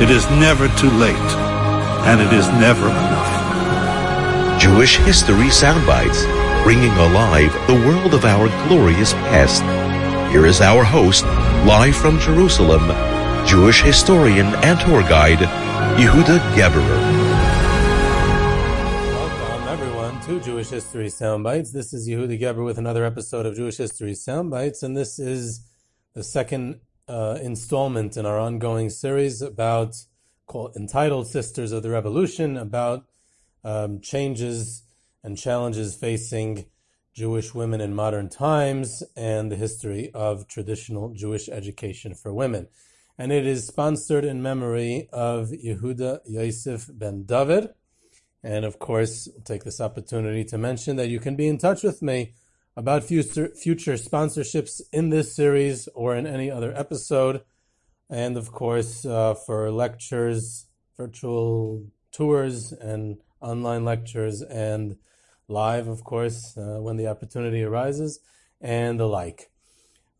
It is never too late. And it is never enough. Jewish History Soundbites, bringing alive the world of our glorious past. Here is our host, live from Jerusalem, Jewish historian and tour guide, Yehuda Geberer. Welcome, everyone, to Jewish History Soundbites. This is Yehuda Geber with another episode of Jewish History Soundbites, and this is the second uh, installment in our ongoing series about called entitled "Sisters of the Revolution" about um, changes and challenges facing Jewish women in modern times and the history of traditional Jewish education for women and it is sponsored in memory of Yehuda Yosef ben David. And of course, I'll take this opportunity to mention that you can be in touch with me about future, future sponsorships in this series or in any other episode. And of course, uh, for lectures, virtual tours, and online lectures, and live, of course, uh, when the opportunity arises, and the like.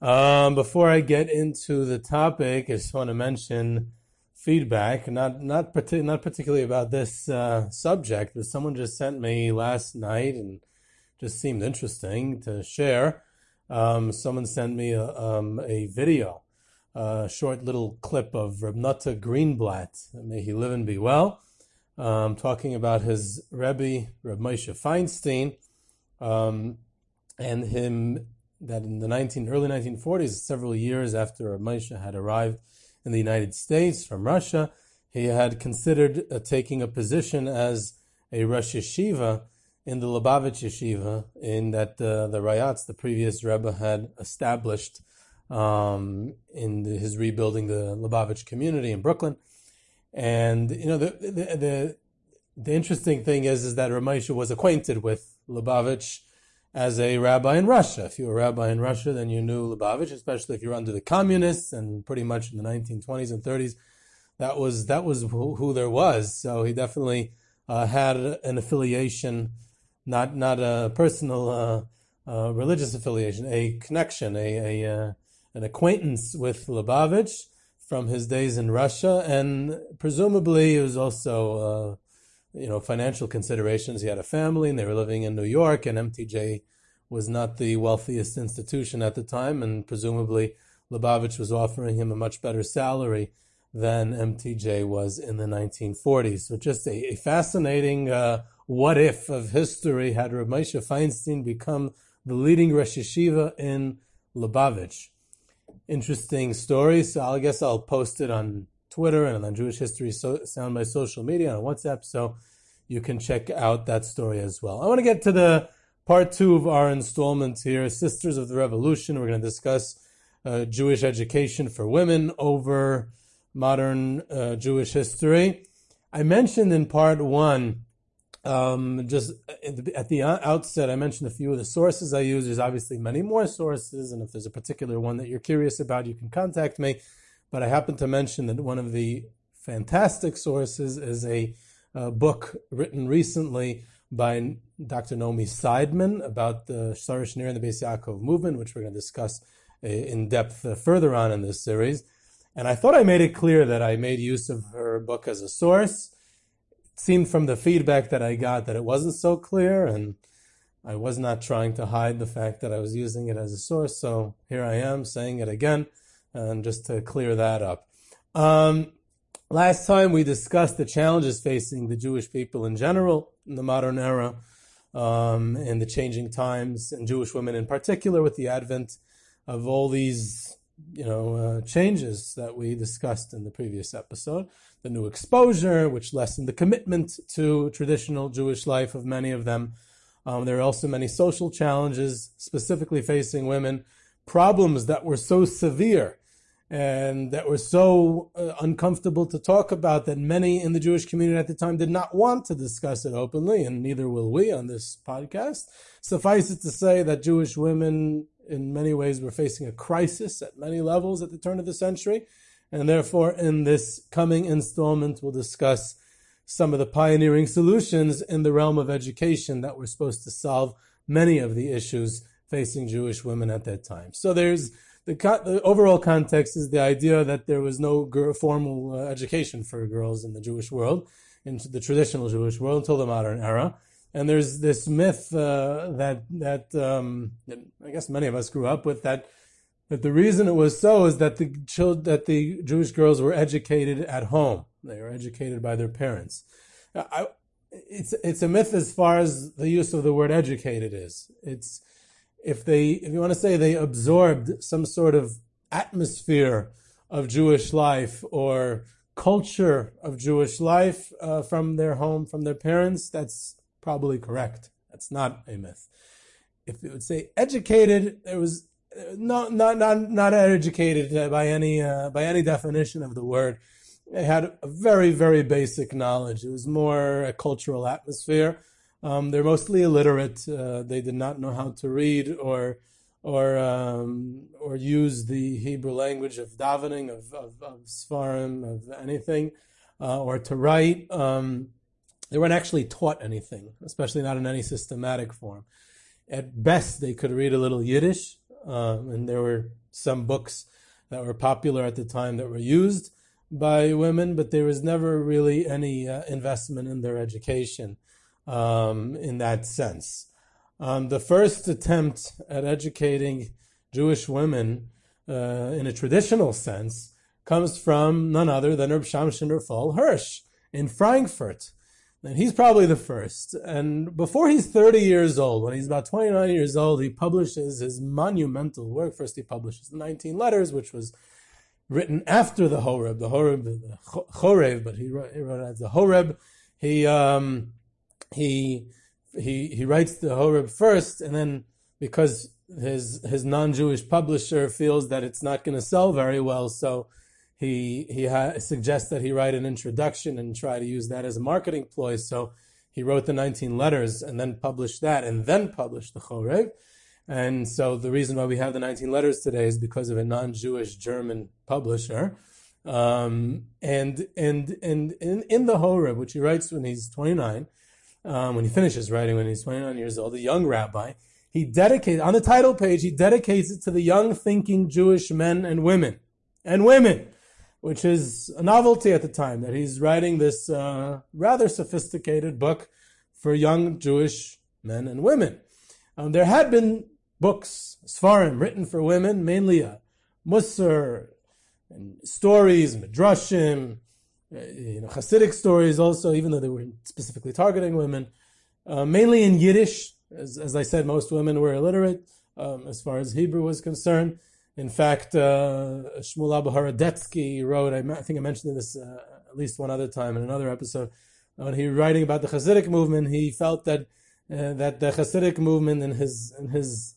Um, before I get into the topic, I just want to mention feedback, not not not particularly about this uh, subject, but someone just sent me last night and just seemed interesting to share. Um, someone sent me a, um, a video, a short little clip of Rav Nota Greenblatt, may he live and be well, um, talking about his Rebbe, Reb Moshe Feinstein, um, and him that in the 19, early 1940s, several years after Reb Moshe had arrived in the United States from Russia, he had considered uh, taking a position as a Rosh Yeshiva in the Lubavitch Yeshiva, in that uh, the Rayatz, the previous Rebbe, had established um, in the, his rebuilding the Lubavitch community in Brooklyn. And you know the the the, the interesting thing is is that Rav Moshe was acquainted with Lubavitch as a rabbi in Russia. If you were a rabbi in Russia, then you knew Lubavitch, especially if you were under the communists and pretty much in the 1920s and 30s. That was that was who, who there was. So he definitely uh, had an affiliation, not not a personal uh, uh, religious affiliation, a connection, a, a uh, an acquaintance with Lubavitch from his days in Russia, and presumably it was also you know, financial considerations. He had a family and they were living in New York and MTJ was not the wealthiest institution at the time and presumably Lubavitch was offering him a much better salary than MTJ was in the 1940s. So just a, a fascinating uh, what if of history had Rav Moshe Feinstein become the leading Rosh Yeshiva in Lubavitch. Interesting story. So I guess I'll post it on Twitter and on Jewish History so, Soundbites social media on WhatsApp, so you can check out that story as well. I want to get to the part two of our installment here, Sisters of the Revolution. We're going to discuss uh, Jewish education for women over modern uh, Jewish history. I mentioned in part one, um, just at the outset, I mentioned a few of the sources I use. There's obviously many more sources, and if there's a particular one that you're curious about, you can contact me but I happen to mention that one of the fantastic sources is a, a book written recently by Dr. Naomi Seidman about the Sarah Schenirer and the Beis Yaakov movement, which we're going to discuss uh, in depth uh, further on in this series. And I thought I made it clear that I made use of her book as a source. Seemed from the feedback that I got that it wasn't so clear, and I was not trying to hide the fact that I was using it as a source. So here I am saying it again and just to clear that up. Um, Last time we discussed the challenges facing the Jewish people in general in the modern era, um, and the changing times, and Jewish women in particular, with the advent of all these, you know, uh, changes that we discussed in the previous episode. The new exposure, which lessened the commitment to traditional Jewish life of many of them. Um, there are also many social challenges, specifically facing women, problems that were so severe and that were so uh, uncomfortable to talk about that many in the Jewish community at the time did not want to discuss it openly, and neither will we on this podcast. Suffice it to say that Jewish women, in many ways, we're facing a crisis at many levels at the turn of the century, and therefore, in this coming installment, we'll discuss some of the pioneering solutions in the realm of education that were supposed to solve many of the issues facing Jewish women at that time. So there's the, the overall context is the idea that there was no formal uh, education for girls in the Jewish world, in the traditional Jewish world until the modern era. And there's this myth uh, that that, um, I guess many of us grew up with that that the reason it was so is that the children, that the Jewish girls were educated at home. They were educated by their parents. I, it's it's a myth as far as the use of the word educated is. It's if they, if you want to say they absorbed some sort of atmosphere of Jewish life or culture of Jewish life uh, from their home, from their parents, that's probably correct. That's not a myth. If it would say educated, it was not not not not educated by any uh, by any definition of the word. They had a very very basic knowledge. It was more a cultural atmosphere um, they're mostly illiterate. Uh, they did not know how to read or or um, or use the Hebrew language of davening, of of, of svarim, of anything, uh, or to write. Um, they weren't actually taught anything, especially not in any systematic form. At best, they could read a little Yiddish, uh, and there were some books that were popular at the time that were used by women, but there was never really any uh, investment in their education um, in that sense. Um, the first attempt at educating Jewish women uh, in a traditional sense comes from none other than Reb Shimshon Raphael Hirsch in Frankfurt. And he's probably the first. And before he's 30 years old, when he's about 29 years old, he publishes his monumental work. First, he publishes the 19 letters, which was written after the Horeb, the Horeb, the Chorev, but he wrote, he wrote it as the Horeb. He, um, he he he writes the Horeb first, and then because his his non-Jewish publisher feels that it's not going to sell very well, so he he ha- suggests that he write an introduction and try to use that as a marketing ploy. So he wrote the 19 letters and then published that, and then published the Chorev. And so the reason why we have the 19 letters today is because of a non-Jewish German publisher. Um, and and and in, in the Horeb, which he writes when he's 29, um, when he finishes writing when he's 29 years old, a young rabbi. He dedicates, on the title page, he dedicates it to the young thinking Jewish men and women. And women, which is a novelty at the time, that he's writing this uh, rather sophisticated book for young Jewish men and women. Um, there had been books, Svarim, written for women, mainly uh, Musar, and stories, Midrashim, uh, you know, Hasidic stories also, even though they were specifically targeting women, uh, mainly in Yiddish. As, as, I said, most women were illiterate um, as far as Hebrew was concerned. In fact, uh, Shmuel Abba wrote, I, I, think I mentioned this uh, at least one other time in another episode, when he was writing about the Hasidic movement, he felt that uh, that the Hasidic movement, in his in his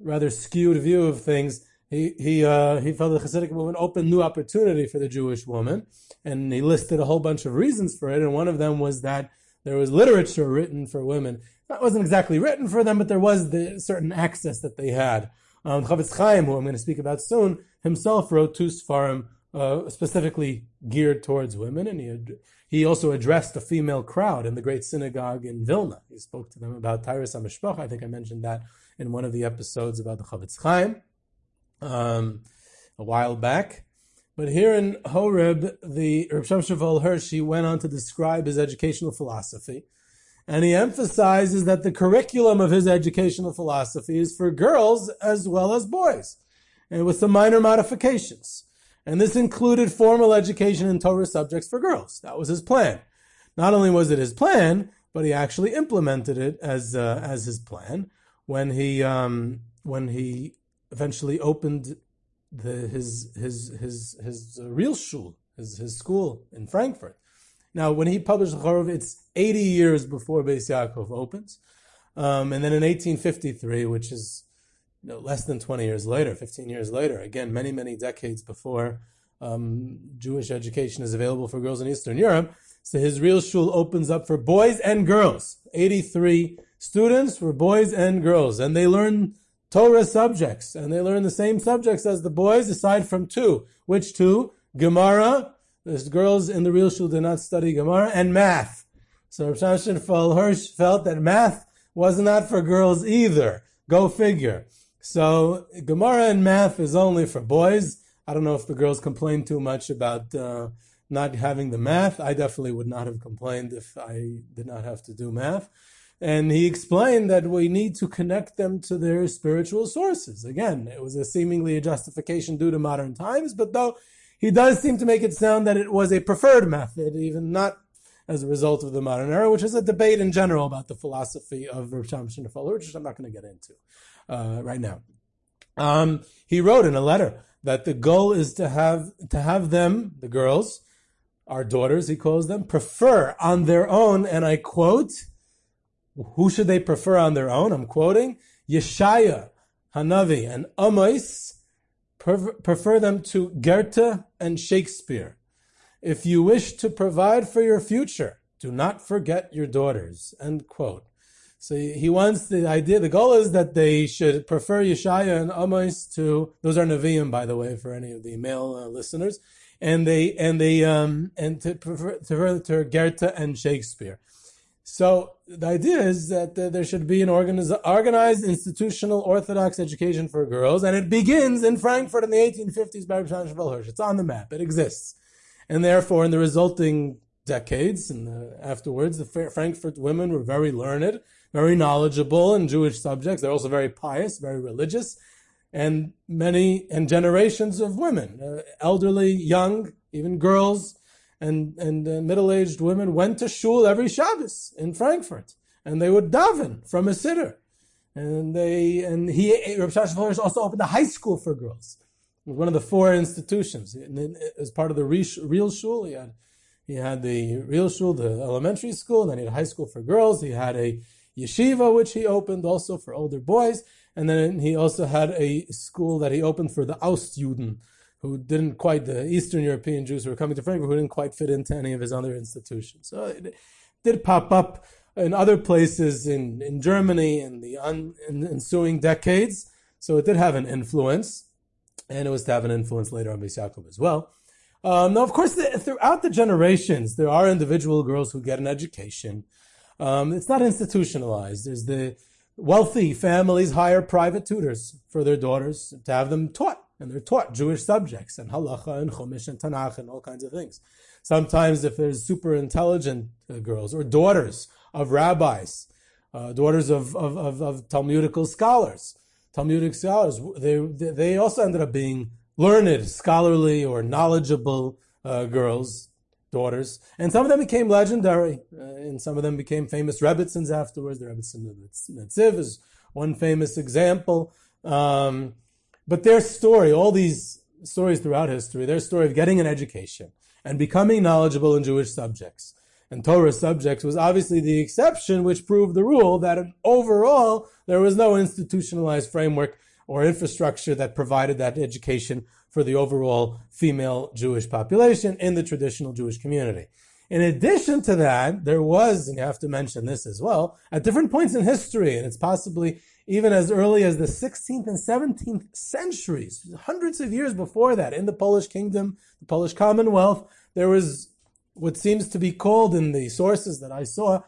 rather skewed view of things, he he uh, he felt the Hasidic movement opened new opportunity for the Jewish woman, and he listed a whole bunch of reasons for it. And one of them was that there was literature written for women. That wasn't exactly written for them, but there was the certain access that they had. Um, Chofetz Chaim, who I'm going to speak about soon, himself wrote two Sfarim uh, specifically geared towards women, and he had, he also addressed a female crowd in the great synagogue in Vilna. He spoke to them about Taharas HaMishpacha. I think I mentioned that in one of the episodes about the Chofetz Chaim um, a while back. But here in Horeb, the Reb Shimshon Hirsch, he went on to describe his educational philosophy. And he emphasizes that the curriculum of his educational philosophy is for girls as well as boys, and with some minor modifications. And this included formal education in Torah subjects for girls. That was his plan. Not only was it his plan, but he actually implemented it as uh, as his plan when he um, when he eventually opened the, his his his his uh, real shul, his his school in Frankfurt. Now, when he published Chorev, it's 80 years before Beis Yaakov opens, um, and then in 1853, which is you know, less than 20 years later, 15 years later, again, many, many decades before um, Jewish education is available for girls in Eastern Europe. So his real shul opens up for boys and girls. 83 students for boys and girls, and they learn Torah subjects, and they learn the same subjects as the boys, aside from two. Which two? Gemara. The girls in the real shul did not study Gemara, and math. So Rav Shimshon Hirsch felt that math was not for girls either. Go figure. So Gemara and math is only for boys. I don't know if the girls complained too much about uh, not having the math. I definitely would not have complained if I did not have to do math. And he explained that we need to connect them to their spiritual sources. Again, it was a seemingly a justification due to modern times, but though he does seem to make it sound that it was a preferred method, even not as a result of the modern era, which is a debate in general about the philosophy of Rav Shimshon which I'm not going to get into uh, right now. Um, he wrote in a letter that the goal is to have to have them, the girls, our daughters, he calls them, prefer on their own, and I quote, who should they prefer on their own? I'm quoting Yeshaya, Hanavi, and Amos. Prefer them to Goethe and Shakespeare. If you wish to provide for your future, do not forget your daughters. End quote. So he wants the idea, the goal is that they should prefer Yeshaya and Amos to, those are Nevi'im, by the way, for any of the male uh, listeners, and they, and they, um, and to prefer, to, to Goethe and Shakespeare. So the idea is that there should be an organized, organized institutional Orthodox education for girls, and it begins in Frankfurt in the 1850s by Rabbi Hirsch. It's on the map. It exists. And therefore, in the resulting decades and uh, afterwards, the Frankfurt women were very learned, very knowledgeable in Jewish subjects. They're also very pious, very religious, and many and generations of women, uh, elderly, young, even girls, and and uh, middle-aged women went to shul every Shabbos in Frankfurt, and they would daven from a siddur. And they and he Rabbi Shimshon also opened a high school for girls. One of the four institutions. As part of the real shul, he had he had the real shul, the elementary school, then he had a high school for girls. He had a yeshiva, which he opened also for older boys. And then he also had a school that he opened for the Ostjuden, who didn't quite, the Eastern European Jews who were coming to Frankfurt, who didn't quite fit into any of his other institutions. So it did pop up in other places in, in Germany in the un, in ensuing decades. So it did have an influence, and it was to have an influence later on Beis Yaakov as well. Um, now, of course, the, throughout the generations, there are individual girls who get an education. Um, it's not institutionalized. There's the wealthy families hire private tutors for their daughters to have them taught, and they're taught Jewish subjects and halacha and chumash and tanakh and all kinds of things. Sometimes, if there's super intelligent uh, girls or daughters of rabbis, uh, daughters of, of, of, of, Talmudical scholars, Talmudic scholars, they, they also ended up being learned, scholarly, or knowledgeable uh, girls daughters, and some of them became legendary, uh, and some of them became famous Rebbitzins afterwards. The Rebbitzin of Netziv is one famous example. Um, but their story, all these stories throughout history, their story of getting an education and becoming knowledgeable in Jewish subjects and Torah subjects was obviously the exception, which proved the rule that overall there was no institutionalized framework or infrastructure that provided that education for the overall female Jewish population in the traditional Jewish community. In addition to that, there was, and you have to mention this as well, at different points in history, and it's possibly even as early as the 16th and 17th centuries, hundreds of years before that, in the Polish kingdom, the Polish Commonwealth, there was what seems to be called in the sources that I saw,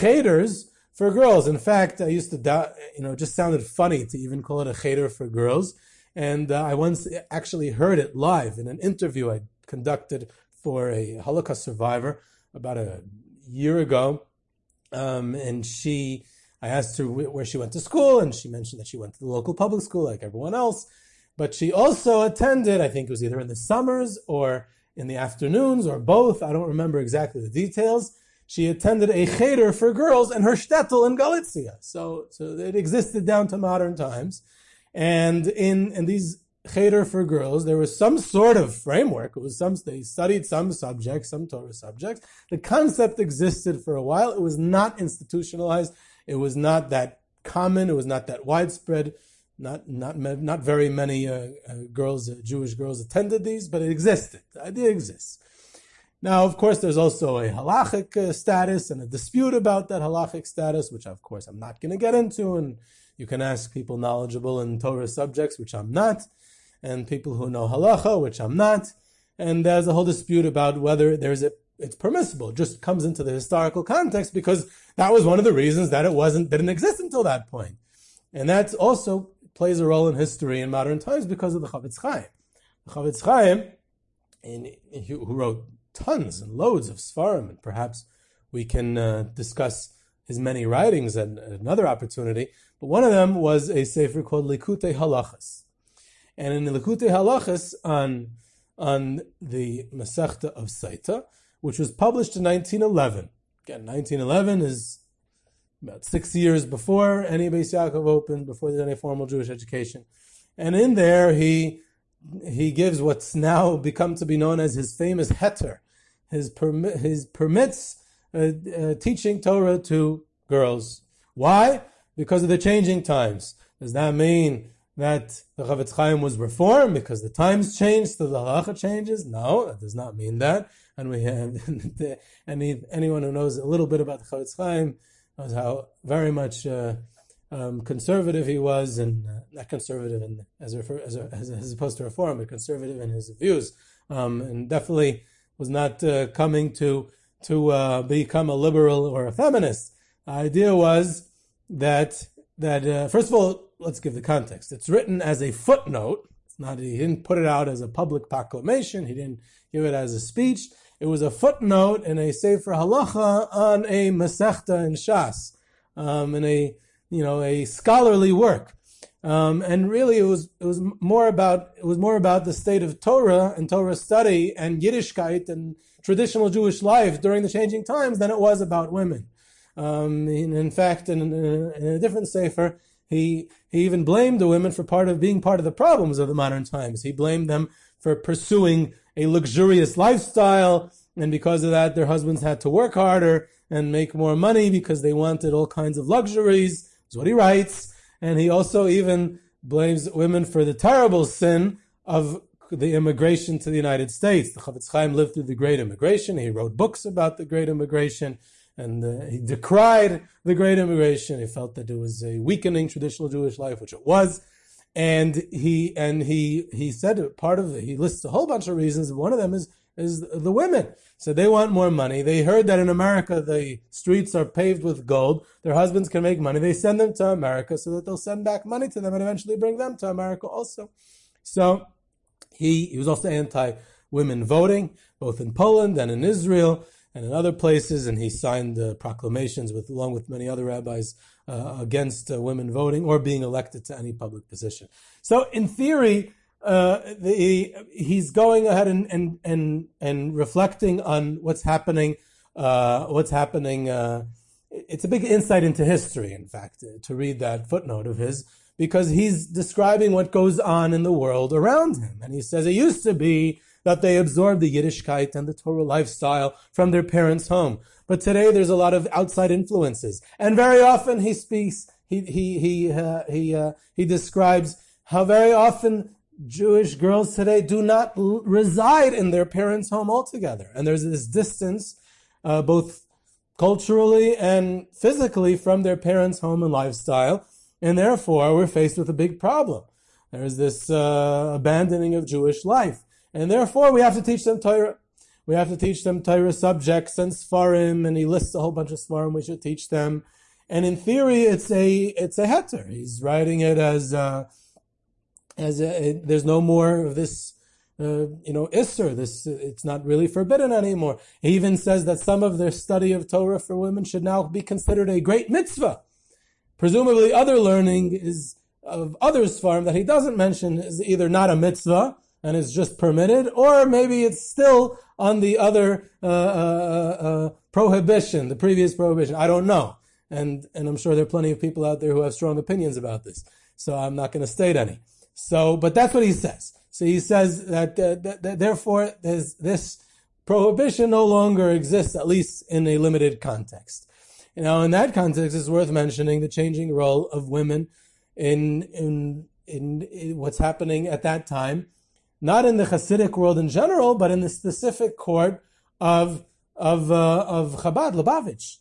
cheders for girls. In fact, I used to, doubt, you know, it just sounded funny to even call it a cheder for girls. And uh, I once actually heard it live in an interview I conducted for a Holocaust survivor about a year ago. Um, and she, I asked her where she went to school, and she mentioned that she went to the local public school like everyone else. but she also attended, I think it was either in the summers or in the afternoons or both. I don't remember exactly the details. She attended a cheder for girls in her shtetl in Galicia. So, so it existed down to modern times. And in, in these cheder for girls, there was some sort of framework. It was some, they studied some subjects, some Torah subjects. The concept existed for a while. It was not institutionalized. It was not that common. It was not that widespread. Not not not very many uh, uh, girls, uh, Jewish girls, attended these, but it existed. The idea exists. Now, of course, there's also a halachic uh, status and a dispute about that halachic status, which of course I'm not going to get into. And you can ask people knowledgeable in Torah subjects, which I'm not, and people who know halacha, which I'm not. And there's a whole dispute about whether there's a it's permissible. It just comes into the historical context because that was one of the reasons that it wasn't didn't exist until that point. And that also plays a role in history in modern times because of the Chafetz Chaim. The Chafetz Chaim, in, who wrote tons and loads of Svarim, and perhaps we can uh, discuss his many writings at another opportunity, but one of them was a sefer called Likutei Halachas. And in the Likutei Halachas on, on the Masechta of Sotah, which was published in 1911. Again, 1911 is about six years before any Beis Yaakov opened, before there's any formal Jewish education. And in there, he he gives what's now become to be known as his famous heter, his permi- his permits uh, uh, teaching Torah to girls. Why? Because of the changing times. Does that mean that the Chafetz Chaim was reformed because the times changed, so the halacha changes? No, that does not mean that. And we have any anyone who knows a little bit about the Chafetz Chaim knows how very much uh, um, conservative he was, and uh, not conservative in, as, refer, as, as, as, opposed to reform, but conservative in his views, um, and definitely was not uh, coming to to uh, become a liberal or a feminist. The idea was that that uh, first of all, let's give the context. It's written as a footnote. It's not. He didn't put it out as a public proclamation. He didn't give it as a speech. It was a footnote in a Sefer Halacha on a Masechta in Shas, um, in a you know a scholarly work, um, and really it was it was more about it was more about the state of Torah and Torah study and Yiddishkeit and traditional Jewish life during the changing times than it was about women. Um, in, in, fact, in, in, in a different Sefer, he he even blamed the women for part of being part of the problems of the modern times. He blamed them for pursuing a luxurious lifestyle, and because of that, their husbands had to work harder and make more money because they wanted all kinds of luxuries. Is what he writes, and he also even blames women for the terrible sin of the immigration to the United States. The Chafetz Chaim lived through the Great Immigration. He wrote books about the Great Immigration, and uh, he decried the Great Immigration. He felt that it was a weakening traditional Jewish life, which it was and he and he he said part of it, he lists a whole bunch of reasons. One of them is is the women. So they want more money. They heard that in America the streets are paved with gold. Their husbands can make money. They send them to America so that they'll send back money to them and eventually bring them to America also. So he he was also anti women voting, both in Poland and in Israel and in other places, and he signed uh, proclamations with along with many other rabbis uh, against uh, women voting or being elected to any public position. So, in theory, uh, the, he's going ahead and, and and and reflecting on what's happening. Uh, what's happening? Uh, it's a big insight into history, in fact, to read that footnote of his, because he's describing what goes on in the world around him, and he says it used to be that they absorbed the Yiddishkeit and the Torah lifestyle from their parents' home. But today there's a lot of outside influences, and very often he speaks. He he he uh, he uh, he describes how very often Jewish girls today do not l- reside in their parents' home altogether, and there's this distance, uh, both culturally and physically, from their parents' home and lifestyle, and therefore we're faced with a big problem. There's this uh, abandoning of Jewish life, and therefore we have to teach them Torah. We have to teach them Torah subjects and Sfarim, and he lists a whole bunch of Sfarim we should teach them. And in theory, it's a it's a heter. He's writing it as uh, as a, it, there's no more of this, uh, you know, isser. This it's not really forbidden anymore. He even says that some of their study of Torah for women should now be considered a great mitzvah. Presumably, other learning is of other Svarim that he doesn't mention is either not a mitzvah and it's just permitted, or maybe it's still on the other uh, uh, uh, prohibition, the previous prohibition. I don't know. And, and I'm sure there are plenty of people out there who have strong opinions about this. So I'm not going to state any. So, but that's what he says. So he says that, uh, that, that therefore this prohibition no longer exists, at least in a limited context. Now, in that context, it's worth mentioning the changing role of women in, in, in what's happening at that time, not in the Hasidic world in general, but in the specific court of, of, uh, of Chabad, Lubavitch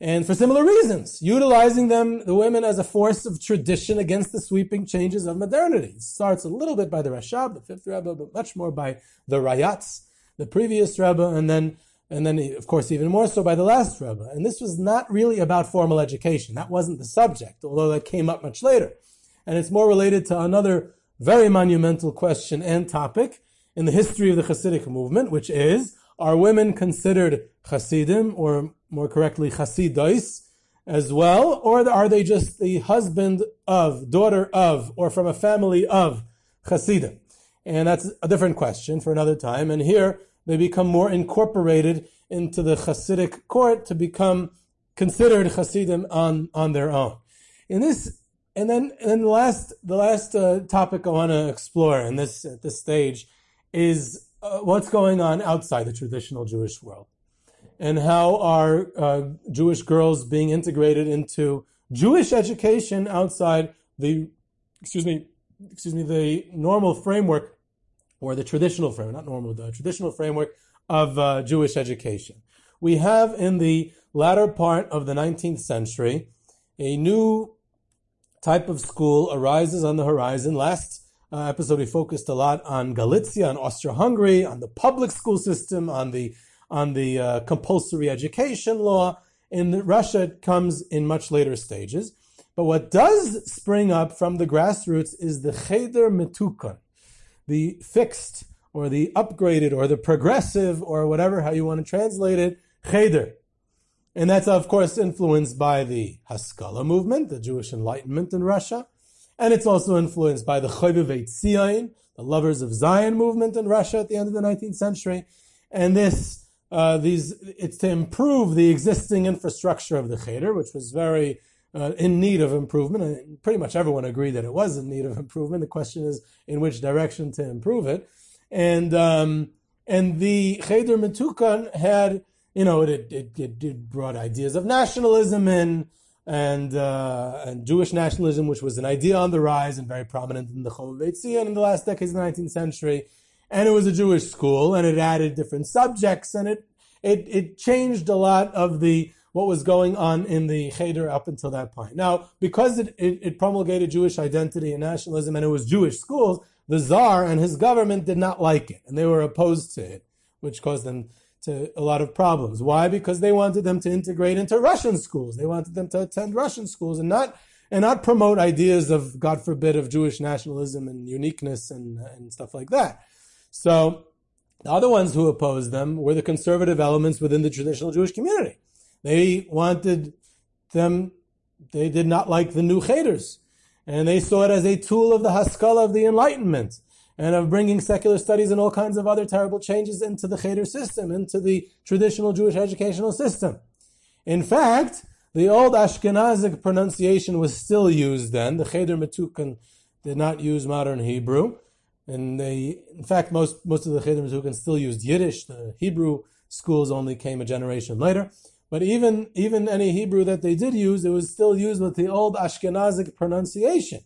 and for similar reasons, utilizing them, the women, as a force of tradition against the sweeping changes of modernity. It starts a little bit by the Rashab, the fifth Rebbe, but much more by the Rayatz, the previous Rebbe, and then, and then, of course, even more so by the last Rebbe. And this was not really about formal education. That wasn't the subject, although that came up much later. And it's more related to another very monumental question and topic in the history of the Hasidic movement, which is, are women considered Hasidim, or more correctly, Chasidais, as well? Or are they just the husband of, daughter of, or from a family of Chasidim? And that's a different question for another time. And here they become more incorporated into the Hasidic court to become considered Hasidim on, on their own. In this, and then, and then the last, the last uh, topic I want to explore in this, at this stage is uh, what's going on outside the traditional Jewish world and how are uh, Jewish girls being integrated into Jewish education outside the, excuse me, excuse me, the normal framework or the traditional framework, not normal, the traditional framework of uh, Jewish education. We have in the latter part of the 19th century a new type of school arises on the horizon. Last uh, episode, we focused a lot on Galicia, on Austria-Hungary, on the public school system, on the on the uh, compulsory education law. In Russia, it comes in much later stages. But what does spring up from the grassroots is the cheder metukan, the fixed or the upgraded or the progressive or whatever, how you want to translate it, cheder. And that's, of course, influenced by the Haskalah movement, the Jewish Enlightenment in Russia. And it's also influenced by the Chovevei Tzion, the Lovers of Zion movement in Russia at the end of the 19th century. And this uh, these, it's to improve the existing infrastructure of the cheder, which was very uh, in need of improvement. And pretty much everyone agreed that it was in need of improvement. The question is in which direction to improve it. And um, and the cheder metukan had, you know, it, it, it, it brought ideas of nationalism in and uh, and Jewish nationalism, which was an idea on the rise and very prominent in the Chovevei Tzion in the last decades of the 19th century and it was a Jewish school, and it added different subjects, and it it it changed a lot of the what was going on in the Cheder up until that point. Now, because it, it, it, promulgated Jewish identity and nationalism, and it was Jewish schools, the Tsar and his government did not like it, and they were opposed to it, which caused them to a lot of problems. Why? Because they wanted them to integrate into Russian schools. They wanted them to attend Russian schools and not and not promote ideas of, God forbid, of Jewish nationalism and uniqueness and, and stuff like that. So the other ones who opposed them were the conservative elements within the traditional Jewish community. They wanted them, they did not like the new cheders. And they saw it as a tool of the Haskalah of the Enlightenment and of bringing secular studies and all kinds of other terrible changes into the cheder system, into the traditional Jewish educational system. In fact, the old Ashkenazic pronunciation was still used then. The cheder metukan did not use modern Hebrew. And they, in fact, most, most of the Cheder Metukan still used Yiddish. The Hebrew schools only came a generation later. But even, even any Hebrew that they did use, it was still used with the old Ashkenazic pronunciation.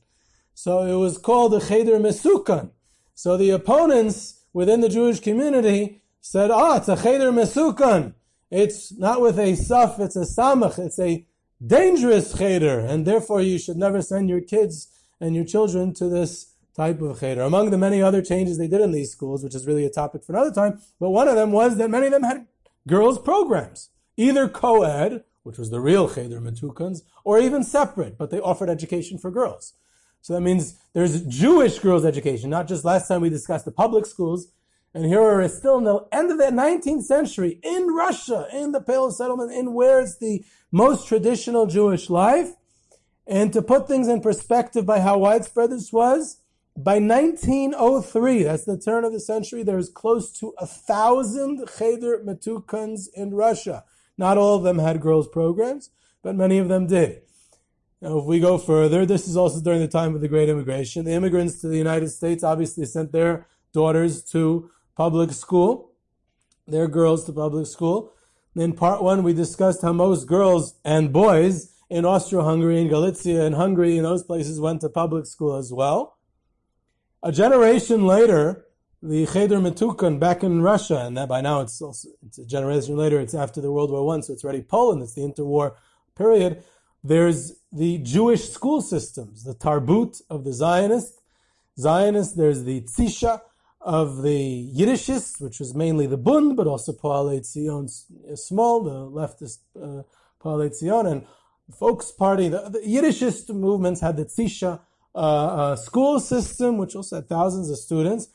So it was called the Cheder Mesukan. So the opponents within the Jewish community said, ah, it's a Cheder Mesukan. It's not with a suf, it's a samach. It's a dangerous cheder, and therefore you should never send your kids and your children to this type of cheder. Among the many other changes they did in these schools, which is really a topic for another time, but one of them was that many of them had girls' programs, either co-ed, which was the real cheder metukans, or even separate, but they offered education for girls. So that means there's Jewish girls' education, not just last time we discussed the public schools, and here we're still in the end of the 19th century in Russia, in the Pale of settlement, in where it's the most traditional Jewish life, And to put things in perspective by how widespread this was, by 1903, that's the turn of the century, there's close to a thousand Cheder Metukans in Russia. Not all of them had girls' programs, but many of them did. Now, if we go further, this is also during the time of the Great Immigration. The immigrants to the United States obviously sent their daughters to public school, their girls to public school. In part one, we discussed how most girls and boys in Austria-Hungary and Galicia and Hungary and those places went to public school as well. A generation later, the Cheder Metukan back in Russia, and that by now it's also, it's a generation later, it's after the World War One, so it's already Poland, it's the interwar period. There's the Jewish school systems, the Tarbut of the Zionists, Zionists, there's the Tzisha of the Yiddishists, which was mainly the Bund, but also Poalei Tzion small, the leftist uh, Poalei Tzion, and the Folks Party, the, the Yiddishist movements had the Tzisha uh, uh, school system, which also had thousands of students.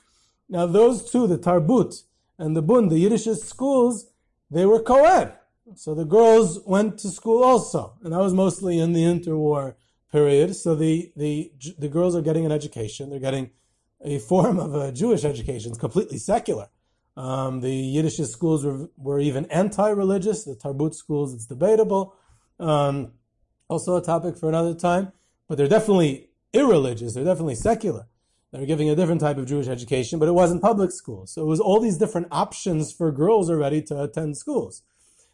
Now those two, the Tarbut and the Bund, the Yiddish schools, they were co-ed. So the girls went to school also, and that was mostly in the interwar period. So the, the, the girls are getting an education. They're getting a form of a Jewish education. It's completely secular. Um, the Yiddish schools were, were even anti-religious. The Tarbut schools, it's debatable. Um, also a topic for another time, but they're definitely irreligious. They're definitely secular. They were giving a different type of Jewish education, but it wasn't public school. So it was all these different options for girls already to attend schools.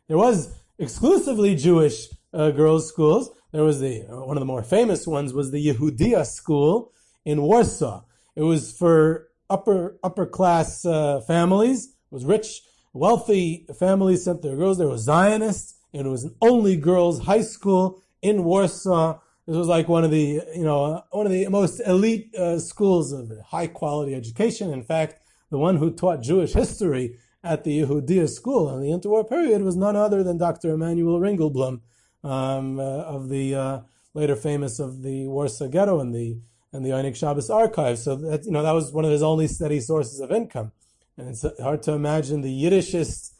There was exclusively Jewish uh, girls' schools. There was the one of the more famous ones was the Yehudia school in Warsaw. It was for upper upper class uh, families. It was rich, wealthy families sent their girls. There was Zionists, and it was an only girls' high school in Warsaw. This was like one of the, you know, one of the most elite uh, schools of high quality education. In fact, the one who taught Jewish history at the Yehudia school in the interwar period was none other than Dr. Emanuel Ringelblum, um, uh, of the uh, later famous of the Warsaw Ghetto and the and the Oneg Shabbos archive. So that you know that was one of his only steady sources of income. And it's hard to imagine the Yiddishist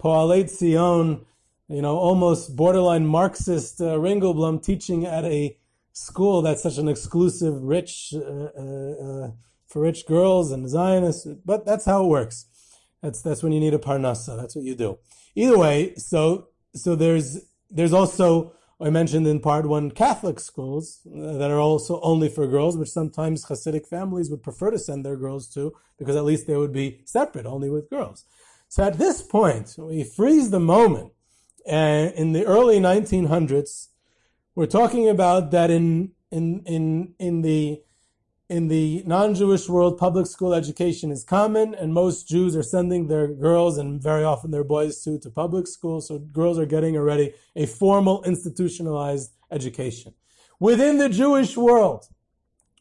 Poalei Zion you know, almost borderline Marxist uh, Ringelblum teaching at a school that's such an exclusive, rich, uh, uh, uh, for rich girls and Zionists. But that's how it works. That's that's when you need a parnasa. That's what you do. Either way, so so there's there's also I mentioned in part one Catholic schools that are also only for girls, which sometimes Hasidic families would prefer to send their girls to because at least they would be separate, only with girls. So at this point, we freeze the moment uh, in the early 1900s, we're talking about that in in in in the in the non-Jewish world, public school education is common, and most Jews are sending their girls and very often their boys too to public school. So girls are getting already a formal, institutionalized education. Within the Jewish world,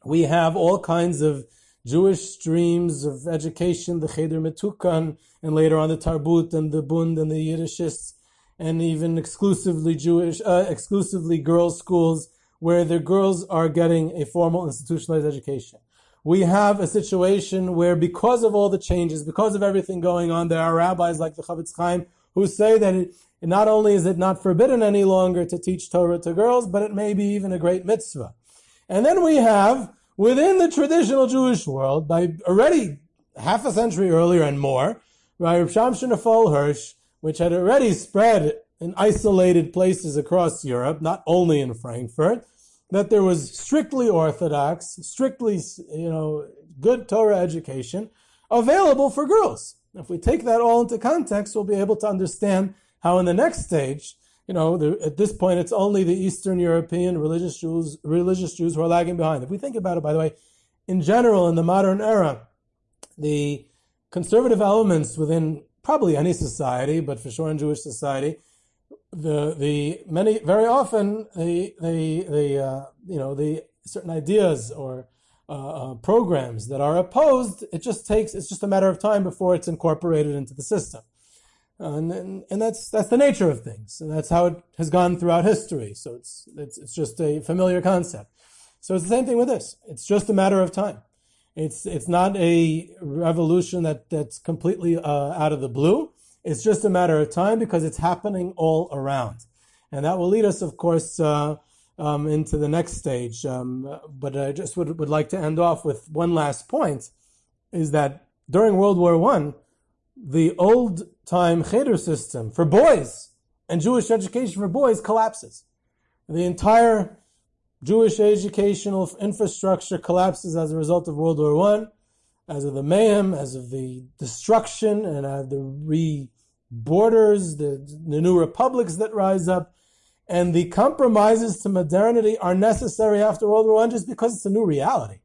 we have all kinds of Jewish streams of education, the Cheder Metukan, and later on the Tarbut and the Bund and the Yiddishists and even exclusively Jewish, uh, exclusively girls' schools where the girls are getting a formal institutionalized education. We have a situation where because of all the changes, because of everything going on, there are rabbis like the Chofetz Chaim who say that it, not only is it not forbidden any longer to teach Torah to girls, but it may be even a great mitzvah. And then we have, within the traditional Jewish world, by already half a century earlier and more, by Rav Shamshon Hirsch, which had already spread in isolated places across Europe, not only in Frankfurt, that there was strictly Orthodox, strictly, you know, good Torah education available for girls. If we take that all into context, we'll be able to understand how in the next stage, you know, the, at this point, it's only the Eastern European religious Jews, religious Jews who are lagging behind. If we think about it, by the way, in general, in the modern era, the conservative elements within probably any society, but for sure in Jewish society, the the many very often the the the uh, you know the certain ideas or uh, uh, programs that are opposed, it just takes it's just a matter of time before it's incorporated into the system, and and, and that's that's the nature of things, and that's how it has gone throughout history. So it's it's it's just a familiar concept. So it's the same thing with this. It's just a matter of time. It's it's not a revolution that that's completely uh, out of the blue. It's just a matter of time because it's happening all around, and that will lead us, of course, uh, um, into the next stage. Um, but I just would, would like to end off with one last point: is that during World War One, the old time cheder system for boys and Jewish education for boys collapses. The entire Jewish educational infrastructure collapses as a result of World War One, as of the mayhem, as of the destruction, and of the re borders, the, the new republics that rise up, and the compromises to modernity are necessary after World War One just because it's a new reality.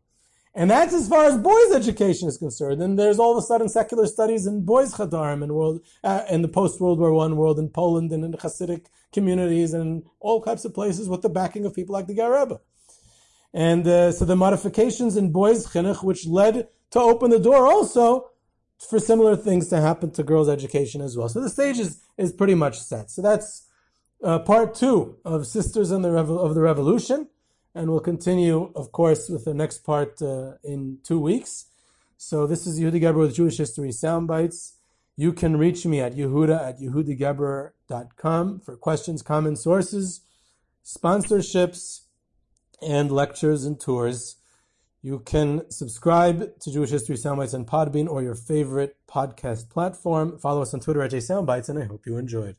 And that's as far as boys' education is concerned. And there's all of a sudden secular studies in boys' chadarim in world uh, in the post World War One world in Poland and in Hasidic communities and all types of places with the backing of people like the Ger Rebbe. And uh, so the modifications in boys' chinuch, which led to open the door also for similar things to happen to girls' education as well. So the stage is, is pretty much set. So that's uh, part two of Sisters in the Revo- of the Revolution. And we'll continue, of course, with the next part uh, in two weeks. So this is Yehuda Geller with Jewish History Soundbites. You can reach me at yehuda at yehudageller.com for questions, comments, sources, sponsorships, and lectures and tours. You can subscribe to Jewish History Soundbites on Podbean or your favorite podcast platform. Follow us on Twitter at JSoundbites, and I hope you enjoyed.